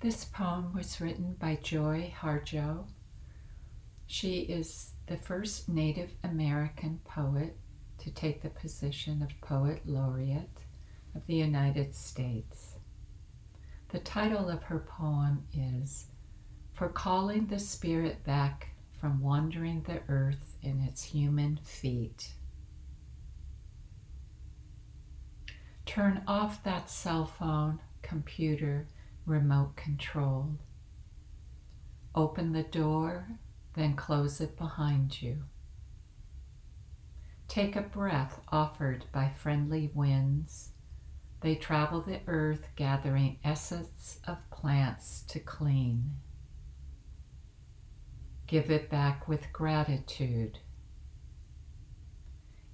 This poem was written by Joy Harjo. She is the first Native American poet to take the position of Poet Laureate of the United States. The title of her poem is For Calling the Spirit Back from Wandering the Earth in Its Human Feet. Turn off that cell phone, computer, remote control. Open the door, then close it behind you. Take a breath offered by friendly winds. They travel the earth gathering essence of plants to clean. Give it back with gratitude.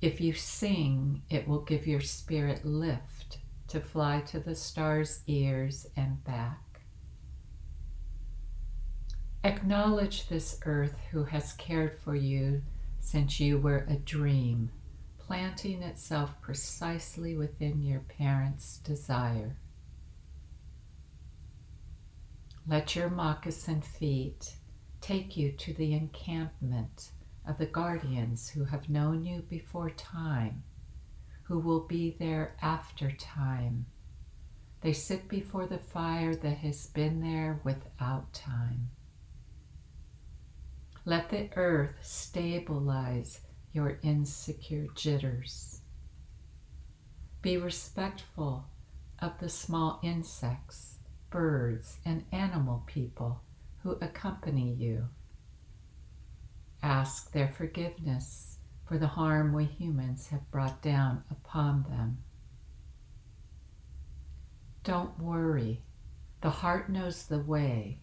If you sing, it will give your spirit lift to fly to the star's ears and back. Acknowledge this earth who has cared for you since you were a dream, planting itself precisely within your parents' desire. Let your moccasin feet take you to the encampment of the guardians who have known you before time, who will be there after time. They sit before the fire that has been there without time. Let the earth stabilize your insecure jitters. Be respectful of the small insects, birds, and animal people who accompany you. Ask their forgiveness for the harm we humans have brought down upon them. Don't worry, the heart knows the way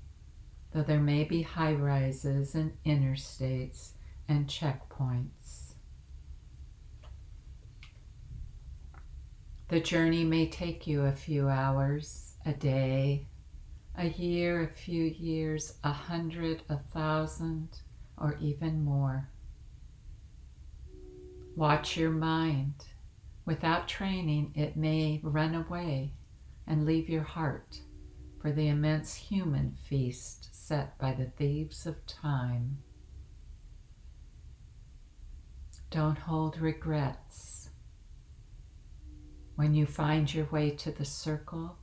though there may be high rises and interstates and checkpoints. The journey may take you a few hours, a day, a year, a few years, a hundred, a thousand, or even more. Watch your mind. Without training, it may run away and leave your heart for the immense human feast set by the thieves of time. Don't hold regrets. When you find your way to the circle,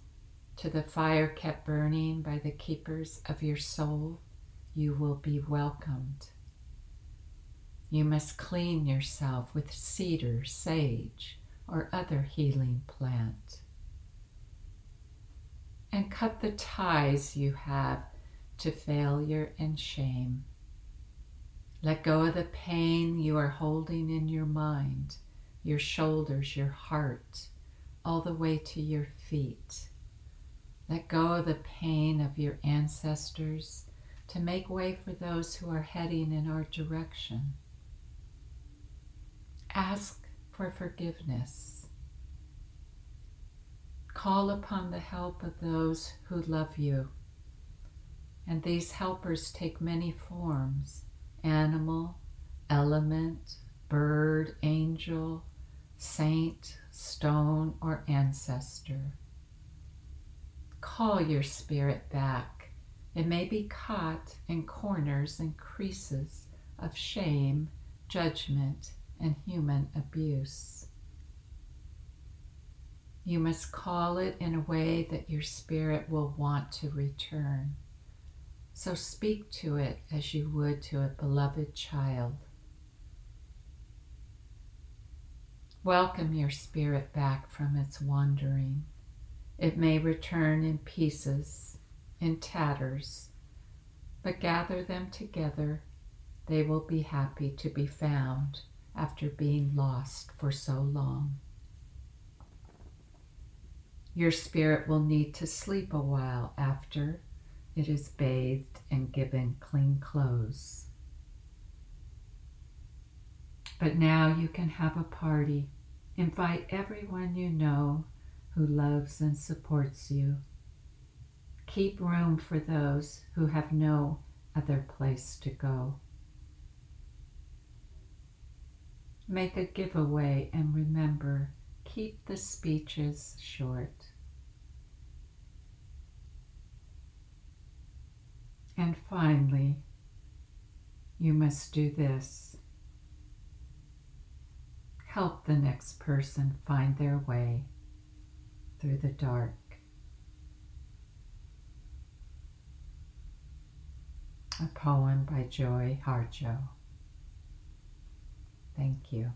to the fire kept burning by the keepers of your soul, you will be welcomed. You must clean yourself with cedar, sage, or other healing plant. And cut the ties you have to failure and shame. Let go of the pain you are holding in your mind, your shoulders, your heart, all the way to your feet. Let go of the pain of your ancestors to make way for those who are heading in our direction. For forgiveness. Call upon the help of those who love you and these helpers take many forms animal, element, bird, angel, saint, stone, or ancestor. Call your spirit back. It may be caught in corners and creases of shame, judgment, and human abuse. You must call it in a way that your spirit will want to return. So speak to it as you would to a beloved child. Welcome your spirit back from its wandering. It may return in pieces, in tatters, but gather them together. They will be happy to be found after being lost for so long. Your spirit will need to sleep a while after it is bathed and given clean clothes. But now you can have a party. Invite everyone you know who loves and supports you. Keep room for those who have no other place to go. Make a giveaway and remember, keep the speeches short. And finally, you must do this. Help the next person find their way through the dark. A poem by Joy Harjo. Thank you.